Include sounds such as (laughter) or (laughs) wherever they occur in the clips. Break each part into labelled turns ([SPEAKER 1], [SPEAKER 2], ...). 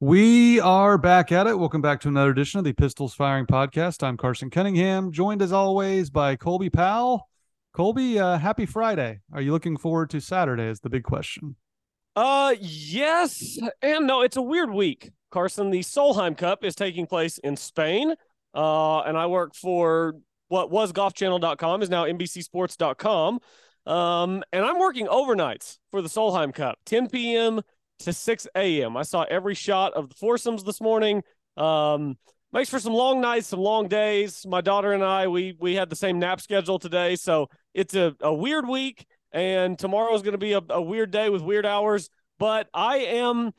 [SPEAKER 1] We are back at it. Welcome back to another edition of the Pistols Firing Podcast. I'm Carson Cunningham, joined as always by Colby Powell. Colby, uh, happy Friday. Are you looking forward to Saturday? Is the big question.
[SPEAKER 2] Uh, yes and no. It's a weird week, Carson. The Solheim Cup is taking place in Spain. Uh, and I work for what was golfchannel.com is now NBCsports.com. Um, and I'm working overnights for the Solheim Cup, 10 p.m. to 6 a.m. I saw every shot of the foursomes this morning. Um, makes for some long nights, some long days. My daughter and I, we we had the same nap schedule today, so it's a, a weird week. And tomorrow is going to be a, a weird day with weird hours. But I am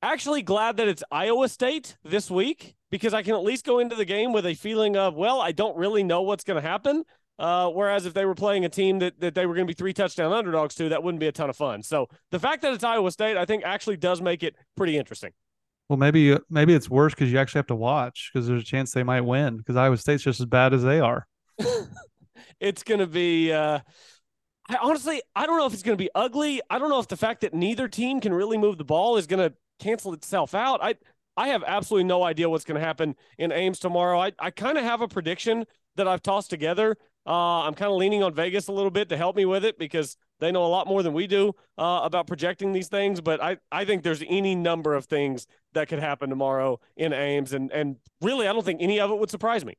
[SPEAKER 2] actually glad that it's Iowa State this week because I can at least go into the game with a feeling of, well, I don't really know what's going to happen. Uh, whereas if they were playing a team that, that they were going to be three touchdown underdogs to, that wouldn't be a ton of fun. So the fact that it's Iowa State, I think actually does make it pretty interesting.
[SPEAKER 1] Well, maybe maybe it's worse because you actually have to watch because there's a chance they might win because Iowa State's just as bad as they are. (laughs)
[SPEAKER 2] it's going to be. Uh, I honestly, I don't know if it's going to be ugly. I don't know if the fact that neither team can really move the ball is going to cancel itself out. I I have absolutely no idea what's going to happen in Ames tomorrow. I, I kind of have a prediction that I've tossed together. Uh, I'm kind of leaning on Vegas a little bit to help me with it because they know a lot more than we do uh, about projecting these things. But I, I think there's any number of things that could happen tomorrow in Ames. And, and really, I don't think any of it would surprise me.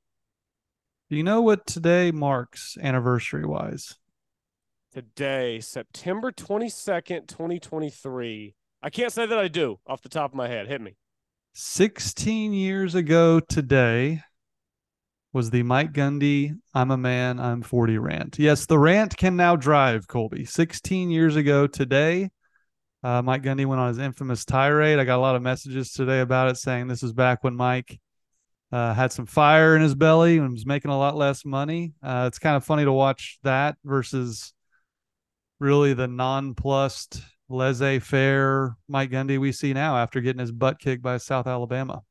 [SPEAKER 1] Do you know what today marks anniversary wise?
[SPEAKER 2] Today, September 22nd, 2023. I can't say that I do off the top of my head. Hit me.
[SPEAKER 1] 16 years ago today was the Mike Gundy I'm a man, I'm 40 rant. Yes, the rant can now drive, Colby. 16 years ago today, uh, Mike Gundy went on his infamous tirade. I got a lot of messages today about it saying this is back when Mike uh, had some fire in his belly and was making a lot less money. Uh, it's kind of funny to watch that versus really the nonplussed laissez faire Mike Gundy we see now after getting his butt kicked by South Alabama.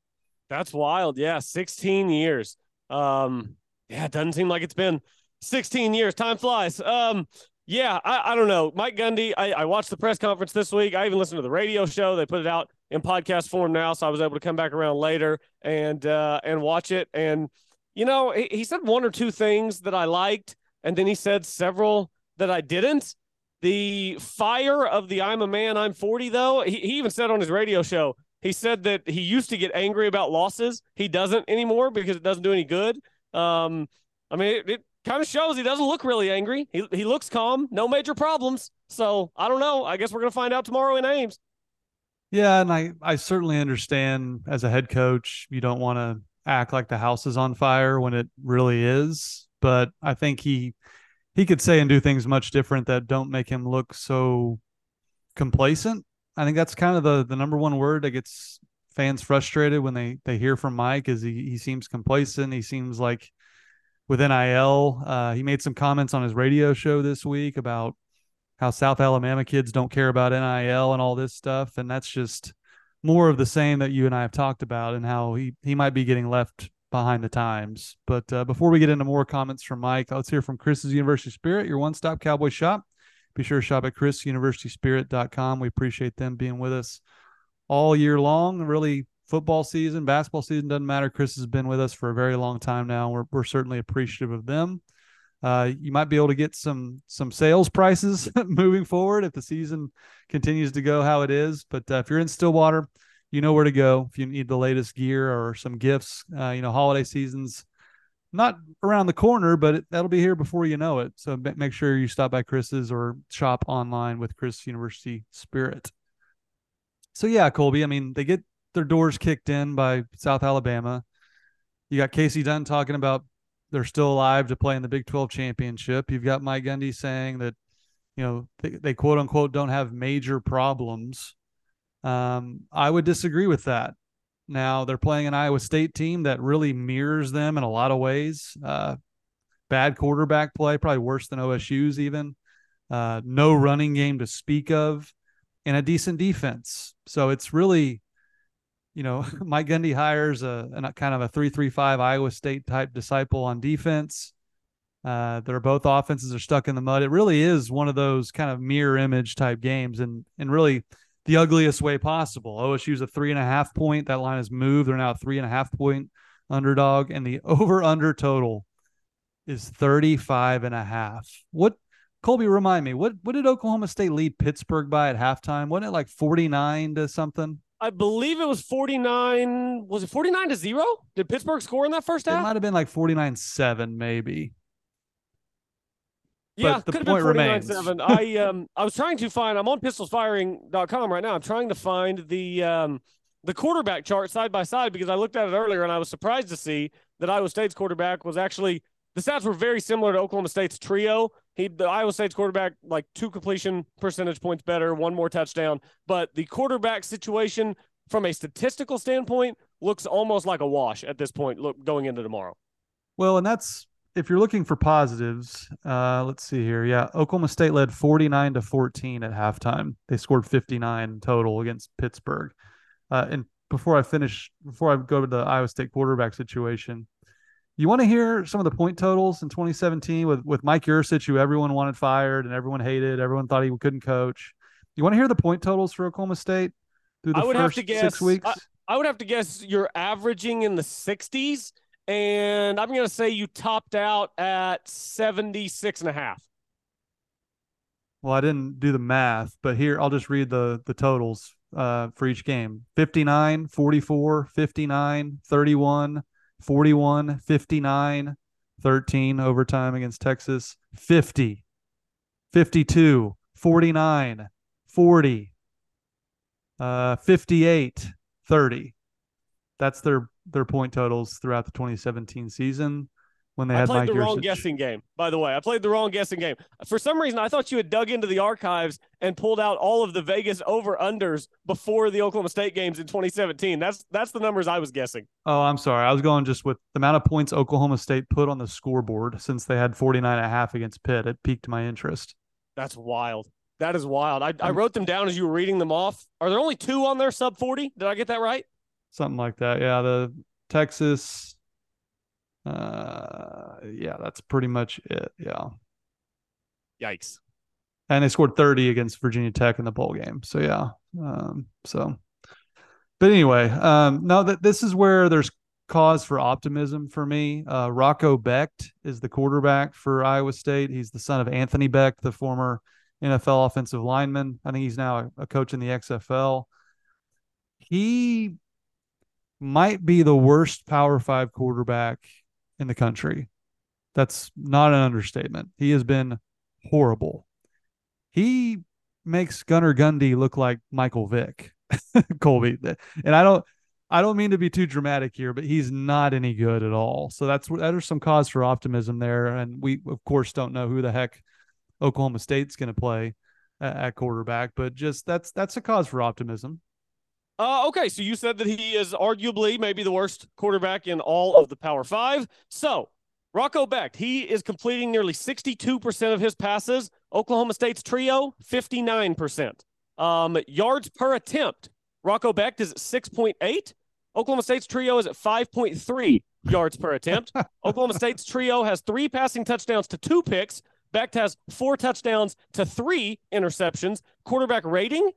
[SPEAKER 2] That's wild. Yeah, 16 years. Um, yeah, it doesn't seem like it's been 16 years. Time flies. Um, yeah, I, I don't know. Mike Gundy, I, I watched the press conference this week. I even listened to the radio show. They put it out in podcast form now, so I was able to come back around later and uh, and watch it. And you know, he, he said one or two things that I liked, and then he said several that I didn't. The fire of the I'm a man, I'm 40, though, he, he even said on his radio show, he said that he used to get angry about losses. He doesn't anymore because it doesn't do any good. Um, I mean, it, it kind of shows he doesn't look really angry. He, he looks calm, no major problems. So I don't know. I guess we're going to find out tomorrow in Ames.
[SPEAKER 1] Yeah, and I, I certainly understand as a head coach, you don't want to act like the house is on fire when it really is. But I think he he could say and do things much different that don't make him look so complacent. I think that's kind of the the number one word that gets fans frustrated when they they hear from Mike is he he seems complacent. He seems like with NIL, uh, he made some comments on his radio show this week about how South Alabama kids don't care about NIL and all this stuff, and that's just more of the same that you and I have talked about, and how he he might be getting left behind the times. But uh, before we get into more comments from Mike, let's hear from Chris's University Spirit, your one stop cowboy shop. Be sure to shop at chrisuniversityspirit.com. We appreciate them being with us all year long. Really, football season, basketball season doesn't matter. Chris has been with us for a very long time now. We're, we're certainly appreciative of them. Uh, you might be able to get some some sales prices (laughs) moving forward if the season continues to go how it is. But uh, if you're in Stillwater, you know where to go if you need the latest gear or some gifts. Uh, you know, holiday seasons not around the corner, but it, that'll be here before you know it. So make sure you stop by Chris's or shop online with Chris University Spirit. So yeah, Colby. I mean, they get their doors kicked in by South Alabama. You got Kasey Dunn talking about they're still alive to play in the Big 12 championship. You've got Mike Gundy saying that, you know, they, they quote unquote don't have major problems um, I would disagree with that. Now they're playing an Iowa State team that really mirrors them in a lot of ways. Uh, bad quarterback play, probably worse than OSU's even. Uh, no running game to speak of, and a decent defense. So it's really, you know, (laughs) Mike Gundy hires a, a kind of a three-three-five Iowa State type disciple on defense. Uh, they're both offenses are stuck in the mud. It really is one of those kind of mirror image type games, and and really the ugliest way possible. OSU's a three and a half point. That line has moved. They're now a three and a half point underdog, and the (laughs) over under total is 35 and a half. What Colby, remind me, what what did Oklahoma State lead Pittsburgh by at halftime? Wasn't it like 49 to something?
[SPEAKER 2] I believe it was 49. Was it 49 to 0? Did Pittsburgh score in that first half?
[SPEAKER 1] It might have been like 49 7, maybe.
[SPEAKER 2] Yeah,
[SPEAKER 1] but the
[SPEAKER 2] could have
[SPEAKER 1] point
[SPEAKER 2] been 49
[SPEAKER 1] remains.
[SPEAKER 2] 7. I um I was trying to find I'm on pistolsfiring.com right now. I'm trying to find the um the quarterback chart side by side because I looked at it earlier and I was surprised to see that Iowa State's quarterback was actually the stats were very similar to Oklahoma State's trio. He the Iowa State's quarterback like two completion percentage points better, one more touchdown, but the quarterback situation from a statistical standpoint looks almost like a wash at this point look going into tomorrow.
[SPEAKER 1] Well, and that's if you're looking for positives, uh, let's see here. Yeah, Oklahoma State led 49 to 14 at halftime. They scored 59 total against Pittsburgh. Uh, and before I finish, before I go to the Iowa State quarterback situation, you want to hear some of the point totals in 2017 with with Mike Yurcich, who everyone wanted fired and everyone hated, everyone thought he couldn't coach. You want to hear the point totals for Oklahoma State through the
[SPEAKER 2] I would
[SPEAKER 1] first
[SPEAKER 2] have to guess
[SPEAKER 1] six weeks?
[SPEAKER 2] I, I would have to guess you're averaging in the 60s and I'm going to say you topped out at 76 and a half.
[SPEAKER 1] Well, I didn't do the math, but here I'll just read the the totals uh, for each game 59, 44, 59, 31, 41, 59, 13 overtime against Texas, 50, 52, 49, 40, uh, 58, 30. That's their their point totals throughout the 2017 season when they
[SPEAKER 2] I
[SPEAKER 1] had
[SPEAKER 2] played
[SPEAKER 1] Mike
[SPEAKER 2] the wrong guessing game, by the way. I played the wrong guessing game. For some reason, I thought you had dug into the archives and pulled out all of the Vegas over unders before the Oklahoma State games in 2017. That's that's the numbers I was guessing.
[SPEAKER 1] Oh, I'm sorry. I was going just with the amount of points Oklahoma State put on the scoreboard since they had 49 and a half against Pitt. It piqued my interest.
[SPEAKER 2] That's wild. That is wild. I, I wrote them down as you were reading them off. Are there only two on there sub 40? Did I get that right?
[SPEAKER 1] Something like that. Yeah, the Texas uh yeah, that's pretty much it. Yeah.
[SPEAKER 2] Yikes.
[SPEAKER 1] And they scored 30 against Virginia Tech in the bowl game. So yeah. Um so but anyway, um no that this is where there's cause for optimism for me. Uh Rocco Becht is the quarterback for Iowa State. He's the son of Anthony Becht, the former NFL offensive lineman. I think he's now a, a coach in the XFL. He might be the worst Power 5 quarterback in the country. That's not an understatement. He has been horrible. He makes Gunnar Gundy look like Michael Vick, (laughs) Colby. And I don't I don't mean to be too dramatic here, but he's not any good at all. So that's that is some cause for optimism there. And we of course don't know who the heck Oklahoma State's going to play at, at quarterback, but just that's that's a cause for optimism.
[SPEAKER 2] Uh, okay, so you said that he is arguably maybe the worst quarterback in all of the Power Five. So, Rocco Becht, he is completing nearly 62% of his passes. Oklahoma State's trio, 59%. Um, yards per attempt, Rocco Becht is at 6.8. Oklahoma State's trio is at 5.3 yards per attempt. (laughs) Oklahoma State's trio has three passing touchdowns to two picks. Becht has four touchdowns to three interceptions. Quarterback rating,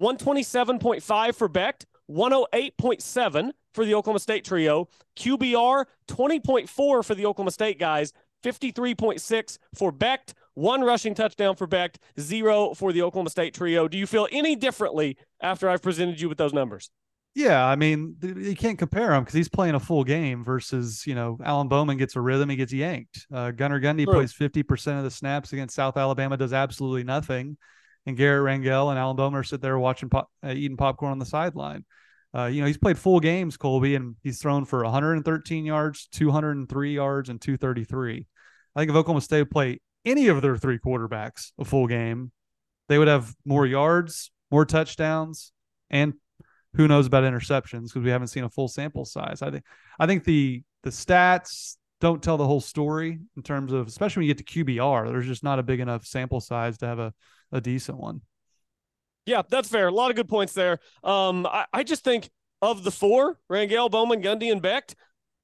[SPEAKER 2] 127.5 for Becht, 108.7 for the Oklahoma State trio. QBR 20.4 for the Oklahoma State guys, 53.6 for Becht, one rushing touchdown for Becht, zero for the Oklahoma State trio. Do you feel any differently after I've presented you with those numbers?
[SPEAKER 1] Yeah, I mean, you can't compare him because he's playing a full game versus, you know, Alan Bowman gets a rhythm, he gets yanked. Uh, Gunnar Gundy
[SPEAKER 2] True.
[SPEAKER 1] plays 50% of the snaps against South Alabama, does absolutely nothing. And Garrett Rangel and Alan Bowman sit there watching, pop, uh, eating popcorn on the sideline. Uh, you know, he's played full games, Colby, and he's thrown for 113 yards, 203 yards, and 233. I think if Oklahoma State would play any of their three quarterbacks a full game, they would have more yards, more touchdowns, and who knows about interceptions because we haven't seen a full sample size. I think I think the the stats, don't tell the whole story in terms of, especially when you get to QBR. There's just not a big enough sample size to have a, a decent one.
[SPEAKER 2] Yeah, that's fair. A lot of good points there. Um, I, I just think of the four, Rangel, Bowman, Gundy, and Becht,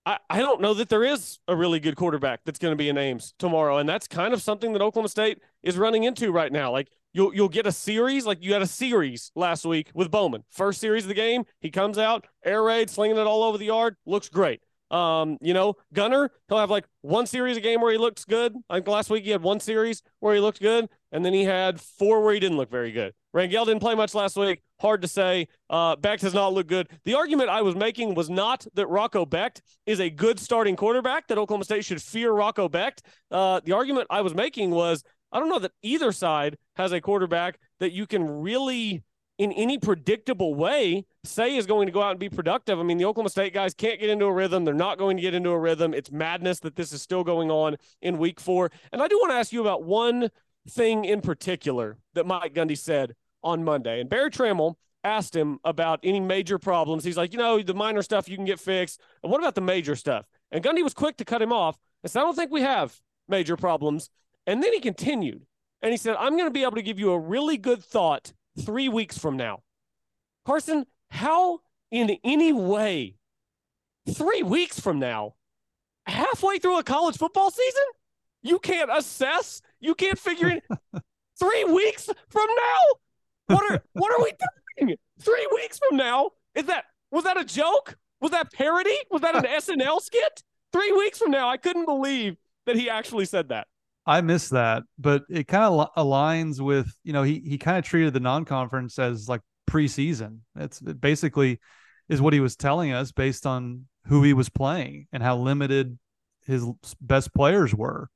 [SPEAKER 2] I, I don't know that there is a really good quarterback that's going to be in Ames tomorrow. And that's kind of something that Oklahoma State is running into right now. Like you'll you'll get a series, like you had a series last week with Bowman. First series of the game, he comes out, air raid, slinging it all over the yard, looks great. Um, you know, Gunnar, he'll have like one series a game where he looks good. Like last week, he had one series where he looked good, and then he had four where he didn't look very good. Rangel didn't play much last week. Hard to say. Uh, Becht has not looked good. The argument I was making was not that Rocco Becht is a good starting quarterback, that Oklahoma State should fear Rocco Becht. Uh, the argument I was making was I don't know that either side has a quarterback that you can really in any predictable way say is going to go out and be productive. I mean, the Oklahoma State guys can't get into a rhythm. They're not going to get into a rhythm. It's madness that this is still going on in week four. And I do want to ask you about one thing in particular that Mike Gundy said on Monday. And Barry Tramel asked him about any major problems. He's like, you know, the minor stuff you can get fixed. And what about the major stuff? And Gundy was quick to cut him off and said, I don't think we have major problems. And then he continued and he said, I'm going to be able to give you a really good thought three weeks from now. Carson, how in any way, three weeks from now, halfway through a college football season, you can't assess, you can't figure it. (laughs) three weeks from now, what are what are we doing? Three weeks from now, is that was that a joke? Was that parody? Was that an SNL skit? Three weeks from now, I couldn't believe that he actually said that.
[SPEAKER 1] I miss that, but it kind of aligns with you know he he kind of treated the non-conference as like preseason. It's it basically is what he was telling us based on who he was playing and how limited his best players were.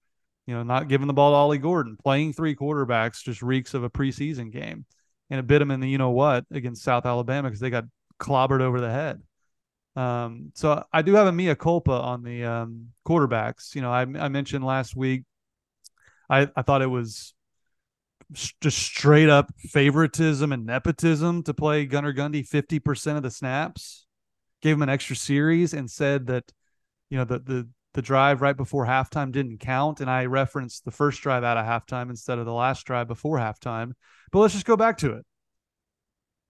[SPEAKER 1] You know, not giving the ball to Ollie Gordon, playing three quarterbacks just reeks of a preseason game, and it bit him in the you know what against South Alabama because they got clobbered over the head. Um, so I do have a mea culpa on the um, quarterbacks. You know, I, I mentioned last week I, I thought it was just straight up favoritism and nepotism to play Gunnar Gundy 50% of the snaps, gave him an extra series and said that, you know, the, the, the drive right before halftime didn't count. And I referenced the first drive out of halftime instead of the last drive before halftime. But let's just go back to it.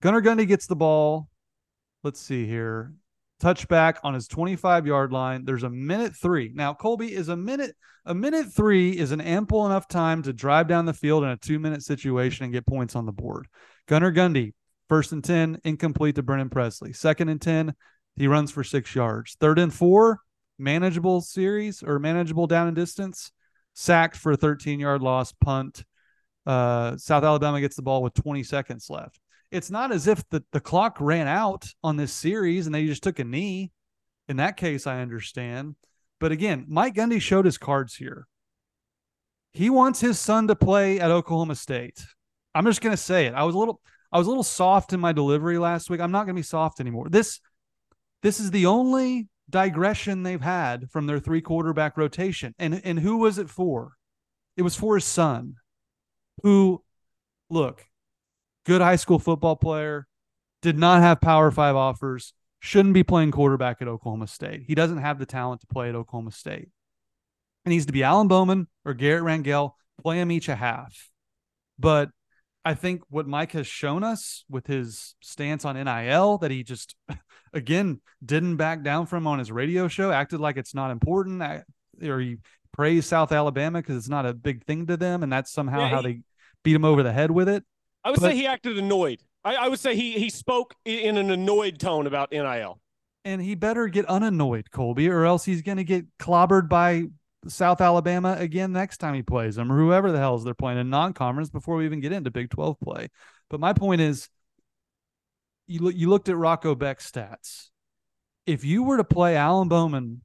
[SPEAKER 1] Gunnar Gundy gets the ball. Let's see here touchback on his 25 yard line. There's a minute three. Now, Colby is a minute, a minute three is an ample enough time to drive down the field in a two minute situation and get points on the board. Gunnar Gundy, first and 10, incomplete to Brennan Presley. Second and 10, he runs for six yards. Third and four, manageable series or manageable down and distance, sacked for a 13 yard loss, punt. Uh, South Alabama gets the ball with 20 seconds left it's not as if the, the clock ran out on this series and they just took a knee. In that case, I understand. But again, Mike Gundy showed his cards here. He wants his son to play at Oklahoma State. I'm just gonna say it. I was a little I was a little soft in my delivery last week. I'm not gonna be soft anymore. This this is the only digression they've had from their three quarterback rotation. And and who was it for? It was for his son, who look, good high school football player, did not have Power Five offers, shouldn't be playing quarterback at Oklahoma State. He doesn't have the talent to play at Oklahoma State. It needs to be Alan Bowman or Garrett Rangel. Play them each a half. But I think what Mike has shown us with his stance on NIL that he just (laughs) again didn't back down from on his radio show, acted like it's not important, uh, or he praised South Alabama because it's not a big thing to them, and that's somehow yeah, he, how they beat him over the head with it.
[SPEAKER 2] I would but, say he acted annoyed. I, I, would say he he spoke in an annoyed tone about NIL.
[SPEAKER 1] And he better get unannoyed, Colby, or else he's going to get clobbered by South Alabama again next time he plays them, or whoever the hell is they're playing in non-conference before we even get into Big Twelve play. But my point is, you look, you looked at Rocco Becht's stats. If you were to play Alan Bowman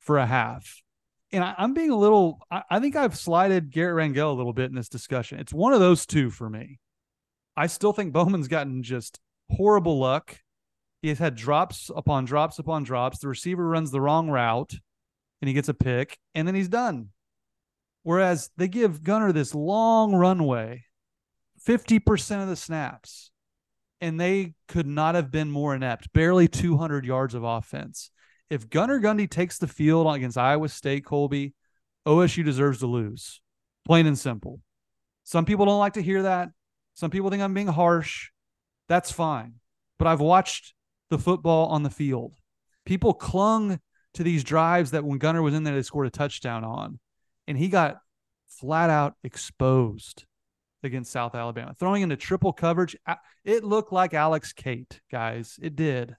[SPEAKER 1] for a half, and I, am being a little, I, I, think I've slided Garrett Rangel a little bit in this discussion. It's one of those two for me. I still think Bowman's gotten just horrible luck. He has had drops upon drops upon drops. The receiver runs the wrong route and he gets a pick and then he's done. Whereas they give Gunnar this long runway, 50% of the snaps, and they could not have been more inept, barely 200 yards of offense. if Gunnar Gundy takes the field against Iowa State, Colby, OSU deserves to lose. Plain and simple. Some people don't like to hear that. Some people think I'm being harsh. That's fine. But I've watched the football on the field. People clung to these drives that when Gunnar was in there, they scored a touchdown on. And he got flat out exposed against South Alabama, throwing into triple coverage. It looked like Alex Kate, guys. It did.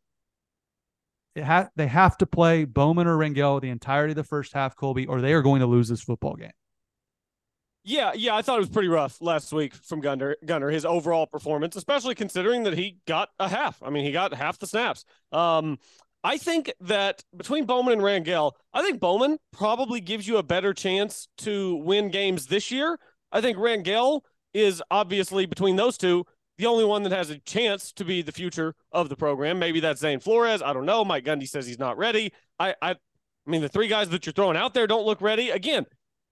[SPEAKER 1] It ha- they have to play Bowman or Rangel the entirety of the first half, Colby, or they are going to lose this football game.
[SPEAKER 2] Yeah, yeah, I thought it was pretty rough last week from Gunner. Gunnar, his overall performance, especially considering that he got a half. I mean, he got half the snaps. Um, I think that between Bowman and Rangel, I think Bowman probably gives you a better chance to win games this year. I think Rangel is obviously between those two the only one that has a chance to be the future of the program. Maybe that's Zane Flores. I don't know. Mike Gundy says he's not ready. I, I, I mean, the three guys that you're throwing out there don't look ready. Again,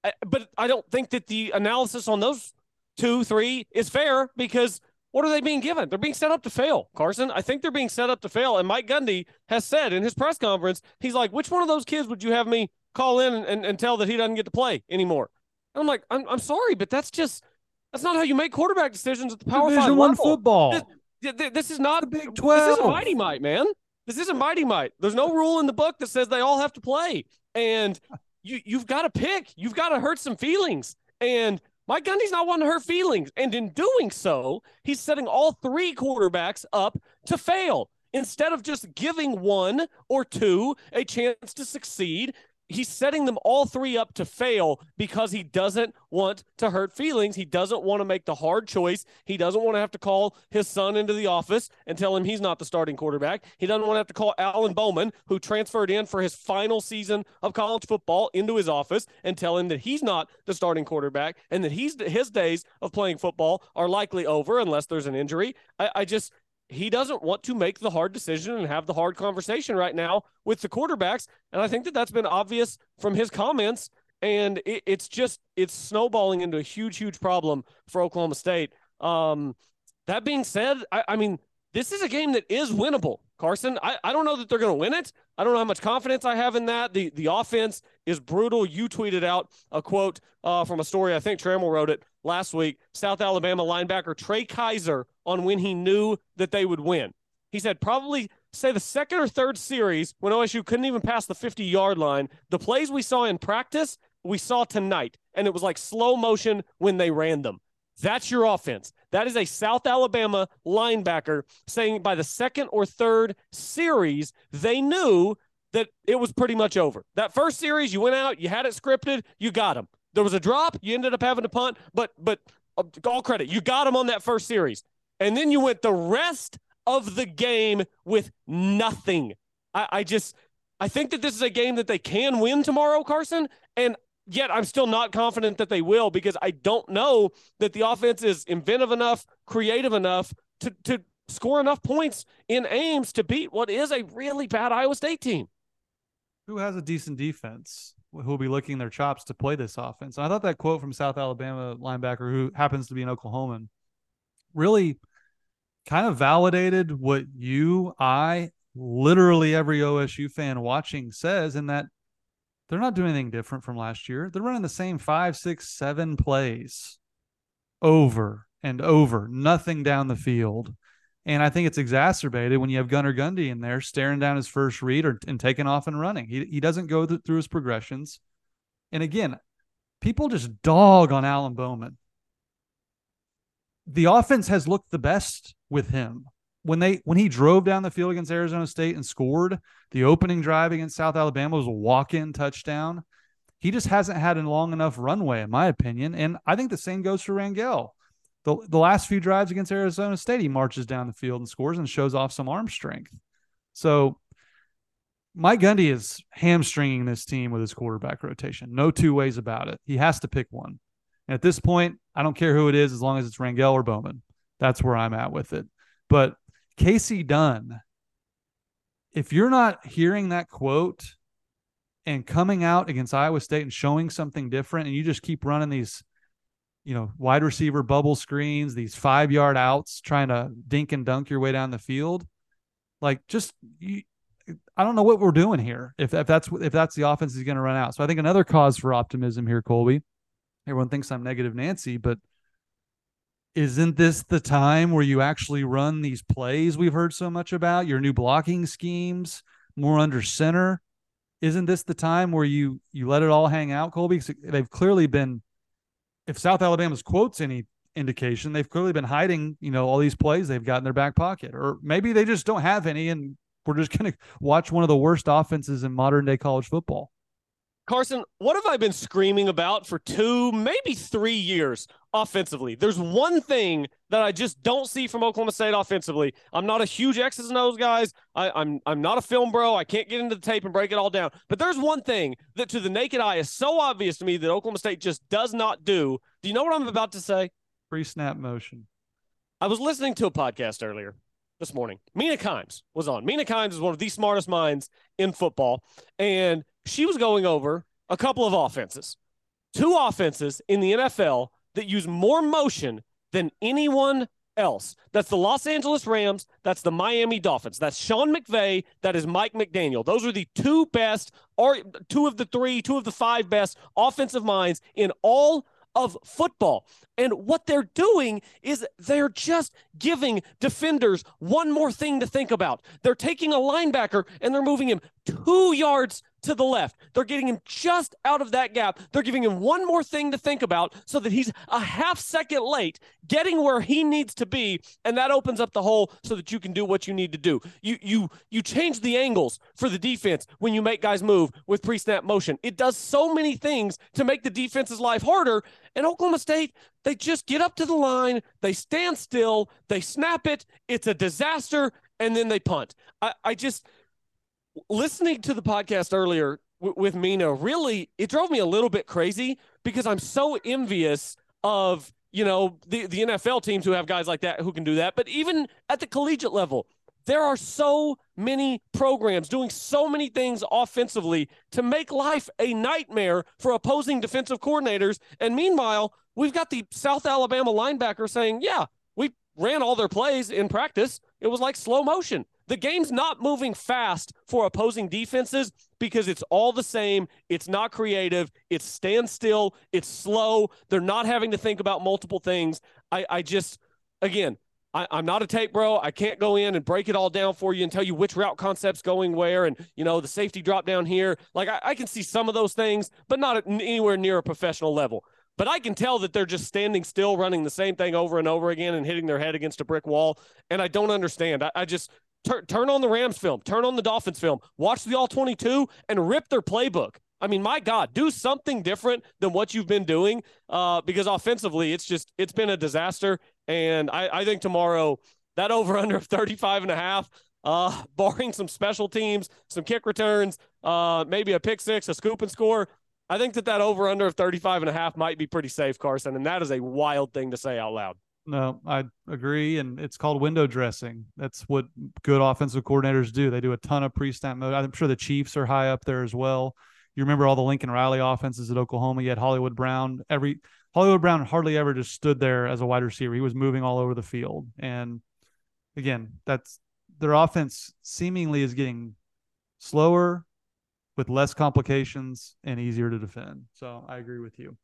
[SPEAKER 2] I, but I don't think that the analysis on those two, three is fair because what are they being given? They're being set up to fail, Carson. I think they're being set up to fail. And Mike Gundy has said in his press conference, he's like, which one of those kids would you have me call in and, and, and tell that he doesn't get to play anymore? And I'm like, I'm, I'm sorry, but that's just that's not how you make quarterback decisions at the Power
[SPEAKER 1] Division
[SPEAKER 2] Five
[SPEAKER 1] one
[SPEAKER 2] level.
[SPEAKER 1] football.
[SPEAKER 2] This, this is not
[SPEAKER 1] the Big
[SPEAKER 2] This
[SPEAKER 1] Twelve.
[SPEAKER 2] isn't Mighty Might, man. This isn't Mighty Might. There's no rule in the book that says they all have to play, and you you've got to pick. You've got to hurt some feelings, and Mike Gundy's not wanting to hurt feelings, and in doing so, he's setting all three quarterbacks up to fail. Instead of just giving one or two a chance to succeed, he's setting them all three up to fail because he doesn't want to hurt feelings. He doesn't want to make the hard choice. He doesn't want to have to call his son into the office and tell him he's not the starting quarterback. He doesn't want to have to call Alan Bowman, who transferred in for his final season of college football, into his office and tell him that he's not the starting quarterback and that he's his days of playing football are likely over unless there's an injury. I, I just he doesn't want to make the hard decision and have the hard conversation right now with the quarterbacks. And I think that that's been obvious from his comments. And it, it's just, it's snowballing into a huge, huge problem for Oklahoma State. Um, that being said, I, I mean, this is a game that is winnable. Carson, I, I don't know that they're going to win it. I don't know how much confidence I have in that. The the offense is brutal. You tweeted out a quote uh, from a story. I think Tramel wrote it last week. South Alabama linebacker Trey Kaiser on when he knew that they would win. He said probably say the second or third series when OSU couldn't even pass the 50 yard line. The plays we saw in practice, we saw tonight, and it was like slow motion when they ran them. That's your offense. That is a South Alabama linebacker saying by the second or third series, they knew that it was pretty much over. That first series, you went out, you had it scripted, you got them. There was a drop, you ended up having to punt, but but uh, all credit, you got them on that first series, and then you went the rest of the game with nothing. I, I just I think that this is a game that they can win tomorrow, Carson, and yet I'm still not confident that they will because I don't know that the offense is inventive enough, creative enough to to score enough points in Ames to beat what is a really bad Iowa State team.
[SPEAKER 1] Who has a decent defense? Who will be licking their chops to play this offense? And I thought that quote from South Alabama linebacker, who happens to be an Oklahoman, really kind of validated what you, I, literally every OSU fan watching says, in that they're not doing anything different from last year. They're running the same five, six, seven plays over and over, nothing down the field. And I think it's exacerbated when you have Gunnar Gundy in there staring down his first read or and taking off and running. He he doesn't go th- through his progressions. And again, people just dog on Alan Bowman. The offense has looked the best with him. When they when he drove down the field against Arizona State and scored, the opening drive against South Alabama was a walk-in touchdown. He just hasn't had a long enough runway, in my opinion. And I think the same goes for Rangel the, the last few drives against Arizona State, he marches down the field and scores and shows off some arm strength. So Mike Gundy is hamstringing this team with his quarterback rotation. No two ways about it. He has to pick one. And at this point, I don't care who it is as long as it's Rangel or Bowman. That's where I'm at with it. But Kasey Dunn, if you're not hearing that quote and coming out against Iowa State and showing something different, and you just keep running these – you know, wide receiver bubble screens, these five yard outs, trying to dink and dunk your way down the field. Like, just you, I don't know what we're doing here. If if that's if that's the offense he's going to run out. So I think another cause for optimism here, Colby. Everyone thinks I'm negative Nancy, but isn't this the time where you actually run these plays we've heard so much about? Your new blocking schemes, more under center. Isn't this the time where you you let it all hang out, Colby? They've clearly been, if South Alabama's quotes any indication, they've clearly been hiding, you know, all these plays they've got in their back pocket, or maybe they just don't have any, and we're just going to watch one of the worst offenses in modern day college football.
[SPEAKER 2] Carson, what have I been screaming about for two, maybe three years offensively? There's one thing that I just don't see from Oklahoma State offensively. I'm not a huge X's and O's guys. I, I'm I'm not a film bro. I can't get into the tape and break it all down. But there's one thing that to the naked eye is so obvious to me that Oklahoma State just does not do. Do you know what I'm about to say?
[SPEAKER 1] Pre snap motion.
[SPEAKER 2] I was listening to a podcast earlier this morning. Mina Kimes was on. Mina Kimes is one of the smartest minds in football. And she was going over a couple of offenses, two offenses in the NFL that use more motion than anyone else. That's the Los Angeles Rams. That's the Miami Dolphins. That's Sean McVay. That is Mike McDaniel. Those are the two best, or two of the three, two of the five best offensive minds in all of football. And what they're doing is they're just giving defenders one more thing to think about. They're taking a linebacker and they're moving him two yards to the left. They're getting him just out of that gap. They're giving him one more thing to think about so that he's a half second late getting where he needs to be and that opens up the hole so that you can do what you need to do. You you you change the angles for the defense when you make guys move with pre-snap motion. It does so many things to make the defense's life harder and Oklahoma State they just get up to the line, they stand still, they snap it, it's a disaster and then they punt. I, I just listening to the podcast earlier w- with Mina, really, it drove me a little bit crazy because I'm so envious of you know the the NFL teams who have guys like that who can do that. But even at the collegiate level, there are so many programs doing so many things offensively to make life a nightmare for opposing defensive coordinators. And meanwhile, we've got the South Alabama linebacker saying, "Yeah, we ran all their plays in practice. It was like slow motion." The game's not moving fast for opposing defenses because it's all the same. It's not creative. It's standstill. It's slow. They're not having to think about multiple things. I, I just, again, I, am not a tape bro. I can't go in and break it all down for you and tell you which route concept's going where and, you know, the safety drop down here. Like, I, I can see some of those things, but not anywhere near a professional level. But I can tell that they're just standing still, running the same thing over and over again and hitting their head against a brick wall. And I don't understand. I, I just, Turn, turn on the Rams film, turn on the Dolphins film, watch the All 22 and rip their playbook. I mean, my God, do something different than what you've been doing uh, because offensively, it's just, it's been a disaster. And I, I think tomorrow, that over under of 35 and a half, uh, (laughs) barring some special teams, some kick returns, uh, maybe a pick six, a scoop and score. I think that that over under of 35 and a half might be pretty safe, Carson. And that is a wild thing to say out loud.
[SPEAKER 1] No, I agree, and it's called window dressing. That's what good offensive coordinators do. They do a ton of pre-snap mode. I'm sure the Chiefs are high up there as well. You remember all the Lincoln Riley offenses at Oklahoma. You had Hollywood Brown. Every Hollywood Brown hardly ever just stood there as a wide receiver. He was moving all over the field. And again, that's their offense seemingly is getting slower with less complications and easier to defend. So I agree with you.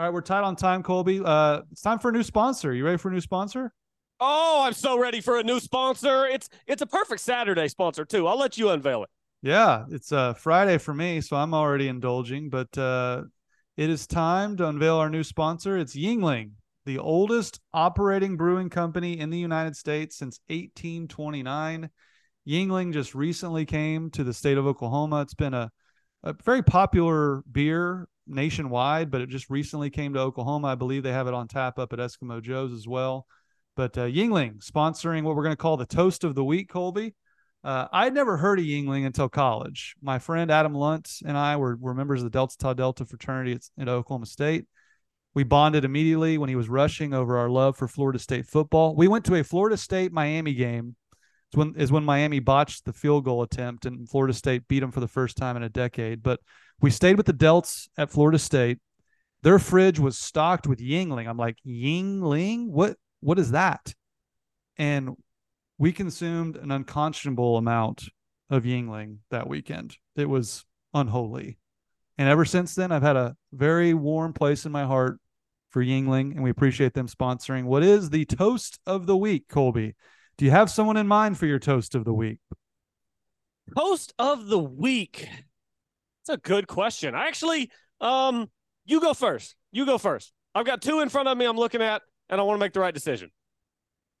[SPEAKER 1] All right, we're tight on time, Colby. Uh, it's time for a new sponsor. You ready for a new sponsor?
[SPEAKER 2] Oh, I'm so ready for a new sponsor. It's it's a perfect Saturday sponsor too. I'll let you unveil it.
[SPEAKER 1] Yeah, it's uh Friday for me, so I'm already indulging. But uh, it is time to unveil our new sponsor. It's Yuengling, the oldest operating brewing company in the United States since 1829. Yuengling just recently came to the state of Oklahoma. It's been a a very popular beer nationwide, but it just recently came to Oklahoma. I believe they have it on tap up at Eskimo Joe's as well. But uh, Yuengling sponsoring what we're going to call the Toast of the Week, Colby. Uh, I'd never heard of Yuengling until college. My friend Adam Lunt and I were, were members of the Delta Tau Delta fraternity at, at Oklahoma State. We bonded immediately when he was rushing over our love for Florida State football. We went to a Florida State Miami game. It's when is when Miami botched the field goal attempt and Florida State beat them for the first time in a decade. But we stayed with the Delts at Florida State. Their fridge was stocked with Yuengling. I'm like, Yuengling? What what is that? And we consumed an unconscionable amount of Yuengling that weekend. It was unholy. And ever since then, I've had a very warm place in my heart for Yuengling, and we appreciate them sponsoring. What is the toast of the week, Colby? Do you have someone in mind for your toast of the week?
[SPEAKER 2] Toast of the week. That's a good question. I actually, um, you go first. You go first. I've got two in front of me I'm looking at, and I want to make the right decision.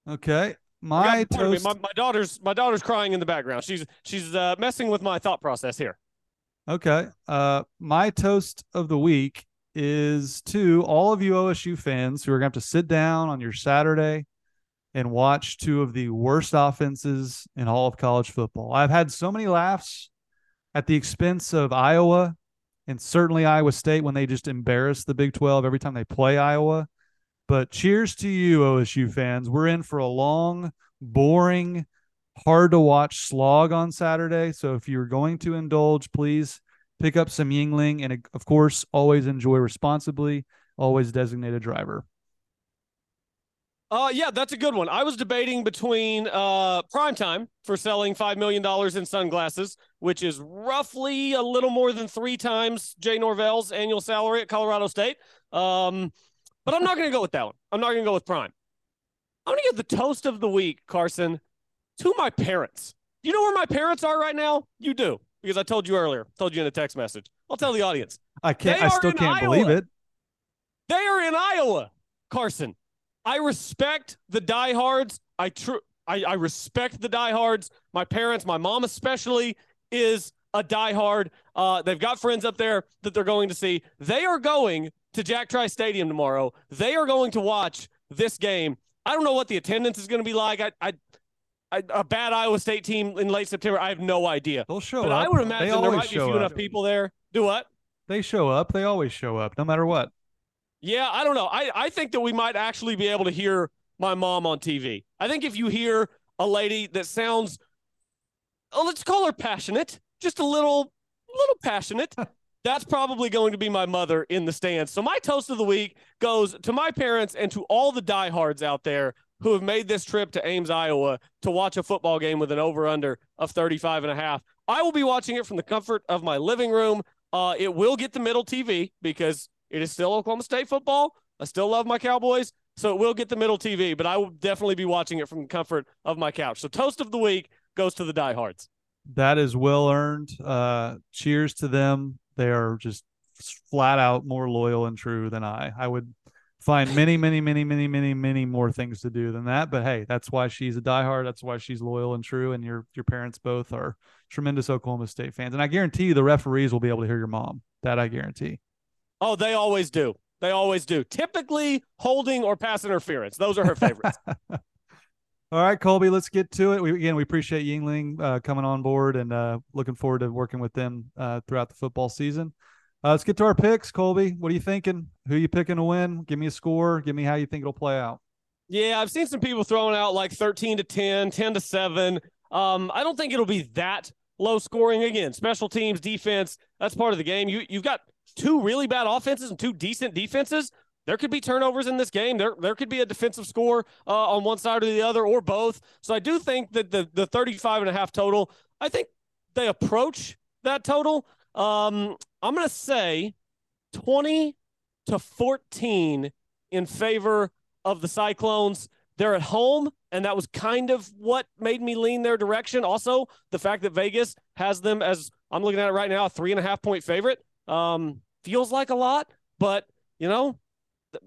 [SPEAKER 1] Okay. My toast.
[SPEAKER 2] My, my, daughter's my daughter's crying in the background. She's she's uh, messing with my thought process here.
[SPEAKER 1] Okay. Uh, my toast of the week is to all of you OSU fans who are going to have to sit down on your Saturday and watch two of the worst offenses in all of college football. I've had so many laughs at the expense of Iowa and certainly Iowa State when they just embarrass the Big 12 every time they play Iowa. But cheers to you, OSU fans. We're in for a long, boring, hard to watch slog on Saturday. So if you're going to indulge, please pick up some Yuengling and, of course, always enjoy responsibly. Always designate a driver.
[SPEAKER 2] Uh, yeah, that's a good one. I was debating between uh, Primetime for selling $5 million in sunglasses, which is roughly a little more than three times Jay Norvell's annual salary at Colorado State. Um, but I'm not going to go with that one. I'm not going to go with Prime. I'm going to give the toast of the week, Carson, to my parents. You know where my parents are right now? You do, because I told you earlier, told you in a text message. I'll tell the audience.
[SPEAKER 1] I can't, I still can't Iowa. believe it.
[SPEAKER 2] They are in Iowa, Carson. I respect the diehards. I true I, I respect the diehards. My parents, my mom especially, is a diehard. Uh, they've got friends up there that they're going to see. They are going to Jack Trice Stadium tomorrow. They are going to watch this game. I don't know what the attendance is going to be like. I, I, I, a bad Iowa State team in late September. I have no idea.
[SPEAKER 1] They'll show
[SPEAKER 2] but
[SPEAKER 1] up.
[SPEAKER 2] I would imagine there might be a few up. enough people there. Do what?
[SPEAKER 1] They show up. They always show up, no matter what.
[SPEAKER 2] Yeah, I don't know. I, I think that we might actually be able to hear my mom on TV. I think if you hear a lady that sounds, oh, let's call her passionate, just a little, little passionate, (laughs) that's probably going to be my mother in the stands. So my toast of the week goes to my parents and to all the diehards out there who have made this trip to Ames, Iowa to watch a football game with an over under of 35 and a half. I will be watching it from the comfort of my living room. Uh, it will get the middle TV because it is still Oklahoma State football. I still love my Cowboys, so it will get the middle TV, but I will definitely be watching it from the comfort of my couch. So toast of the week goes to the diehards.
[SPEAKER 1] That is well earned. Uh, cheers to them. They are just flat out more loyal and true than I. I would find many, many, many, many, many, many more things to do than that. But hey, that's why she's a diehard. That's why she's loyal and true. And your your parents both are tremendous Oklahoma State fans. And I guarantee you, the referees will be able to hear your mom. That I guarantee.
[SPEAKER 2] Oh, they always do. They always do. Typically holding or pass interference. Those are her favorites. (laughs)
[SPEAKER 1] All right, Colby, let's get to it. We, again, we appreciate Yuengling uh, coming on board and uh, looking forward to working with them uh, throughout the football season. Uh, let's get to our picks, Colby. What are you thinking? Who are you picking to win? Give me a score. Give me how you think it'll play out.
[SPEAKER 2] Yeah, I've seen some people throwing out like 13 to 10, 10 to 7. Um, I don't think it'll be that low scoring. Again, special teams, defense, that's part of the game. You you've got two really bad offenses and two decent defenses. There could be turnovers in this game. There, there could be a defensive score uh, on one side or the other, or both. So I do think that the the 35 and a half total, I think they approach that total. Um, I'm going to say 20 to 14 in favor of the Cyclones. They're at home, and that was kind of what made me lean their direction. Also, the fact that Vegas has them as I'm looking at it right now, a three and a half point favorite. Um, feels like a lot, but you know,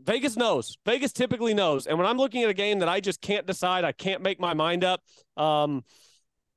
[SPEAKER 2] Vegas knows. Vegas typically knows. And when I'm looking at a game that I just can't decide, I can't make my mind up. Um,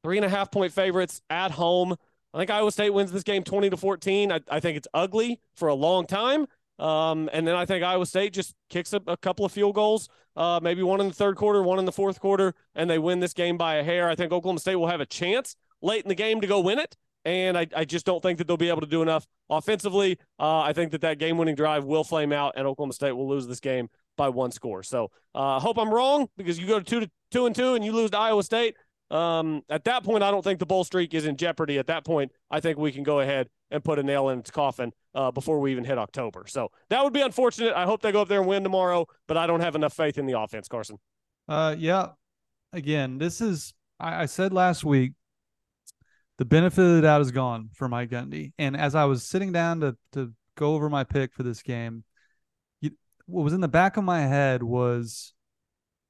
[SPEAKER 2] three and a half point favorites at home. I think Iowa State wins this game 20 to 14. I, I think it's ugly for a long time. Um, and then I think Iowa State just kicks a, a couple of field goals, uh, maybe one in the third quarter, one in the fourth quarter, and they win this game by a hair. I think Oklahoma State will have a chance late in the game to go win it and I, I just don't think that they'll be able to do enough offensively. Uh, I think that that game-winning drive will flame out, and Oklahoma State will lose this game by one score. So I uh, hope I'm wrong because you go to two to two and two, and you lose to Iowa State. Um, at that point, I don't think the bowl streak is in jeopardy. At that point, I think we can go ahead and put a nail in its coffin uh, before we even hit October. So that would be unfortunate. I hope they go up there and win tomorrow, but I don't have enough faith in the offense, Carson.
[SPEAKER 1] Uh, yeah. Again, this is I, I said last week the benefit of the doubt is gone for Mike Gundy. And as I was sitting down to to go over my pick for this game, you, what was in the back of my head was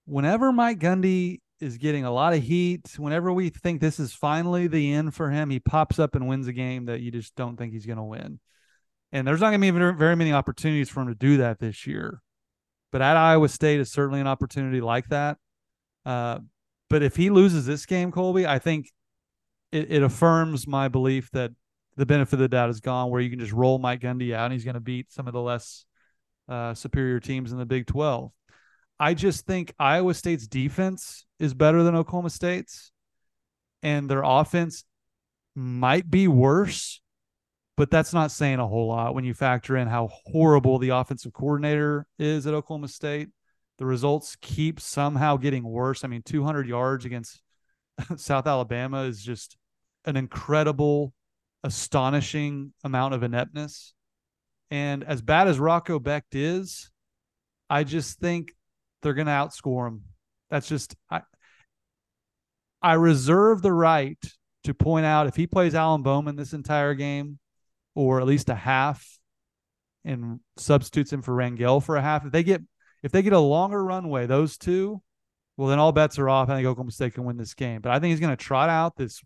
[SPEAKER 1] whenever Mike Gundy is getting a lot of heat, whenever we think this is finally the end for him, he pops up and wins a game that you just don't think he's going to win. And there's not going to be very many opportunities for him to do that this year. But at Iowa State is certainly an opportunity like that. Uh, but if he loses this game, Colby, I think it, it affirms my belief that the benefit of the doubt is gone, where you can just roll Mike Gundy out and he's going to beat some of the less uh, superior teams in the Big 12. I just think Iowa State's defense is better than Oklahoma State's, and their offense might be worse, but that's not saying a whole lot when you factor in how horrible the offensive coordinator is at Oklahoma State. The results keep somehow getting worse. I mean, 200 yards against (laughs) South Alabama is just an incredible, astonishing amount of ineptness. And as bad as Rocco Becht is, I just think they're going to outscore him. That's just I. I reserve the right to point out if he plays Alan Bowman this entire game, or at least a half, and substitutes him for Rangel for a half. If they get if they get a longer runway, those two, well, then all bets are off. I think Oklahoma State can win this game. But I think he's going to trot out this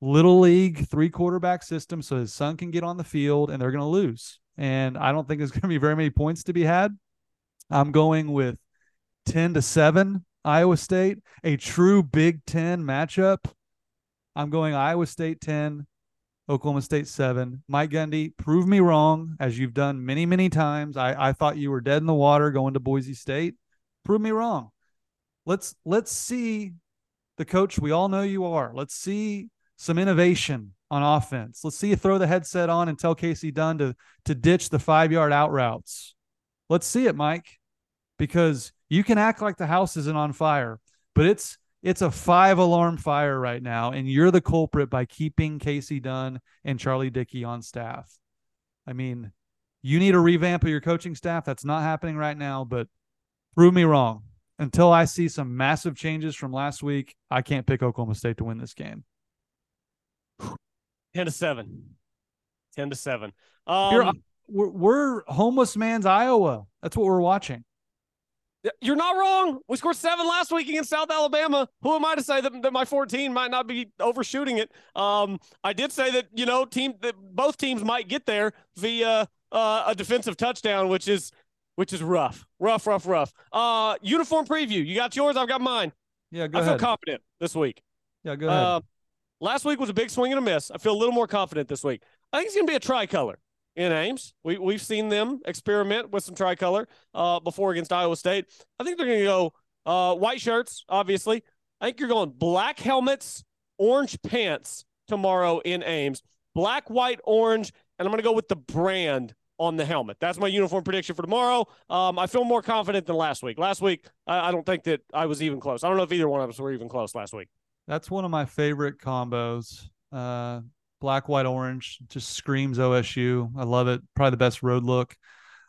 [SPEAKER 1] little league three quarterback system so his son can get on the field and they're going to lose. And I don't think there's (laughs) going to be very many points to be had. I'm going with 10 to 7 Iowa State, a true Big 10 matchup. I'm going Iowa State 10, Oklahoma State 7. Mike Gundy, prove me wrong as you've done many, many times. I, I thought you were dead in the water going to Boise State. Prove me wrong. Let's let's see the coach we all know you are. Let's see some innovation on offense. Let's see you throw the headset on and tell Kasey Dunn to to ditch the five yard out routes. Let's see it, Mike, because you can act like the house isn't on fire, but it's it's a five alarm fire right now, and you're the culprit by keeping Kasey Dunn and Charlie Dickey on staff. I mean, you need a revamp of your coaching staff. That's not happening right now, but prove me wrong until I see some massive changes from last week, I can't pick Oklahoma State to win this game.
[SPEAKER 2] 10 to 7. 10 to 7.
[SPEAKER 1] Um, we're, we're homeless man's Iowa. That's what we're watching.
[SPEAKER 2] You're not wrong. We scored seven last week against South Alabama. Who am I to say that, that my 14 might not be overshooting it? Um, I did say that you know team that both teams might get there via uh, a defensive touchdown, which is which is rough, rough, rough, rough. Uh, uniform preview. You got yours. I've got mine.
[SPEAKER 1] Yeah, go
[SPEAKER 2] I
[SPEAKER 1] ahead.
[SPEAKER 2] feel confident this week.
[SPEAKER 1] Yeah, go ahead. Uh,
[SPEAKER 2] last week was a big swing and a miss. I feel a little more confident this week. I think it's going to be a tricolor in Ames. We we've seen them experiment with some tricolor uh, before against Iowa State. I think they're going to go uh, white shirts. Obviously, I think you're going black helmets, orange pants tomorrow in Ames. Black, white, orange, and I'm going to go with the brand on the helmet. That's my uniform prediction for tomorrow. Um, I feel more confident than last week. Last week, I, I, don't think that I was even close. I don't know if either one of us were even close last week.
[SPEAKER 1] That's one of my favorite combos. Uh, black, white, orange just screams OSU. I love it. Probably the best road look.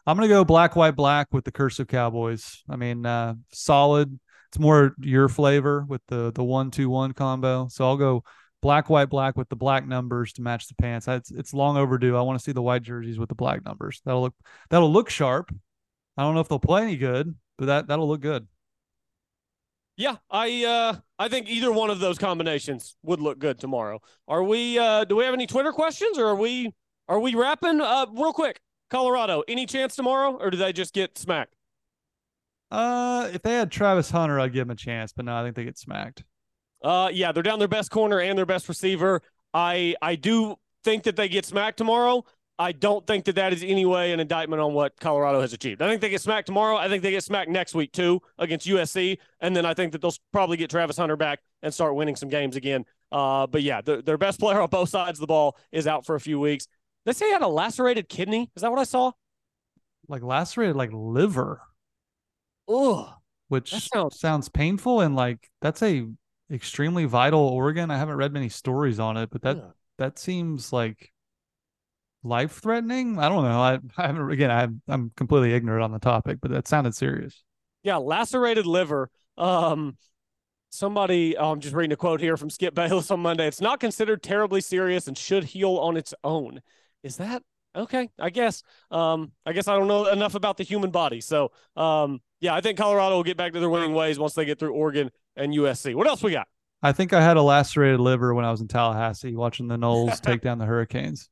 [SPEAKER 1] I'm gonna go black, white, black with the Cursive Cowboys. I mean, uh, solid. It's more your flavor with the the one two one combo. So I'll go black, white, black with the black numbers to match the pants. It's it's long overdue. I want to see the white jerseys with the black numbers. That'll look that'll look sharp. I don't know if they'll play any good, but that that'll look good.
[SPEAKER 2] Yeah, I uh I think either one of those combinations would look good tomorrow. Are we uh do we have any Twitter questions or are we are we wrapping uh real quick? Colorado, any chance tomorrow or do they just get smacked?
[SPEAKER 1] Uh if they had Travis Hunter, I'd give them a chance, but no, I think they get smacked.
[SPEAKER 2] Uh, yeah, they're down their best corner and their best receiver. I I do think that they get smacked tomorrow. I don't think that that is any way an indictment on what Colorado has achieved. I think they get smacked tomorrow. I think they get smacked next week too against USC, and then I think that they'll probably get Travis Hunter back and start winning some games again. Uh, but yeah, the, their best player (laughs) on both sides of the ball is out for a few weeks. They say he had a lacerated kidney. Is that what I saw?
[SPEAKER 1] Like lacerated, like liver.
[SPEAKER 2] Ugh.
[SPEAKER 1] Which sounds... sounds painful and like that's a extremely vital organ. I haven't read many stories on it, but that yeah. that seems like life threatening. I don't know. I, I haven't again. I, I'm completely ignorant on the topic, but that sounded serious.
[SPEAKER 2] Yeah, lacerated liver. Um, somebody, oh, I'm just reading a quote here from Skip Bayless on Monday. It's not considered terribly serious and should heal on its own. Is that okay? I guess. Um, I guess I don't know enough about the human body. So, um, yeah, I think Colorado will get back to their winning ways once they get through Oregon and USC. What else we got?
[SPEAKER 1] I think I had a lacerated liver when I was in Tallahassee watching the Noles (laughs) take down the Hurricanes.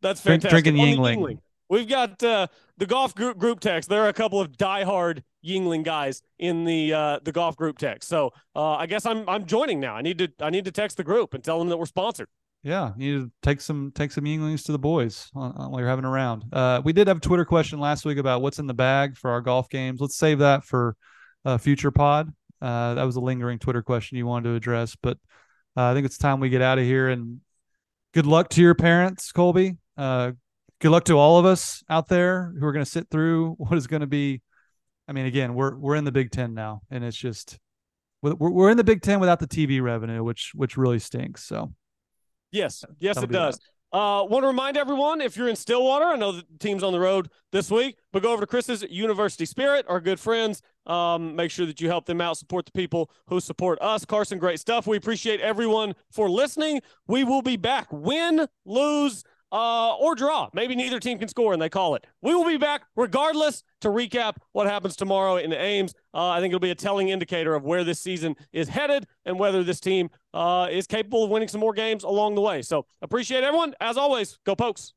[SPEAKER 2] That's fantastic.
[SPEAKER 1] Drink, drinking Yuengling. Yuengling.
[SPEAKER 2] We've got uh, the golf group group text. There are a couple of diehard Yuengling guys in the uh, the golf group text. So uh, I guess I'm I'm joining now. I need to I need to text the group and tell them that we're sponsored.
[SPEAKER 1] Yeah, you need to take some take some Yuenglings to the boys while you're having a round. Uh, we did have a Twitter question last week about what's in the bag for our golf games. Let's save that for a future pod. Uh, that was a lingering Twitter question you wanted to address, but uh, I think it's time we get out of here. And good luck to your parents, Colby. Uh, good luck to all of us out there who are going to sit through what is going to be. I mean, again, we're we're in the Big Ten now, and it's just we're we're in the Big Ten without the TV revenue, which which really stinks. So,
[SPEAKER 2] yes, yes, it does. That. Uh, want to remind everyone if you're in Stillwater, I know the team's on the road this week, but go over to Chris's University Spirit, our good friends. Um, make sure that you help them out, support the people who support us. Carson, great stuff. We appreciate everyone for listening. We will be back. Win, lose, uh, or draw. Maybe neither team can score and they call it. We will be back regardless to recap what happens tomorrow in Ames. Uh, I think it'll be a telling indicator of where this season is headed and whether this team uh, is capable of winning some more games along the way. So appreciate everyone. As always, go Pokes.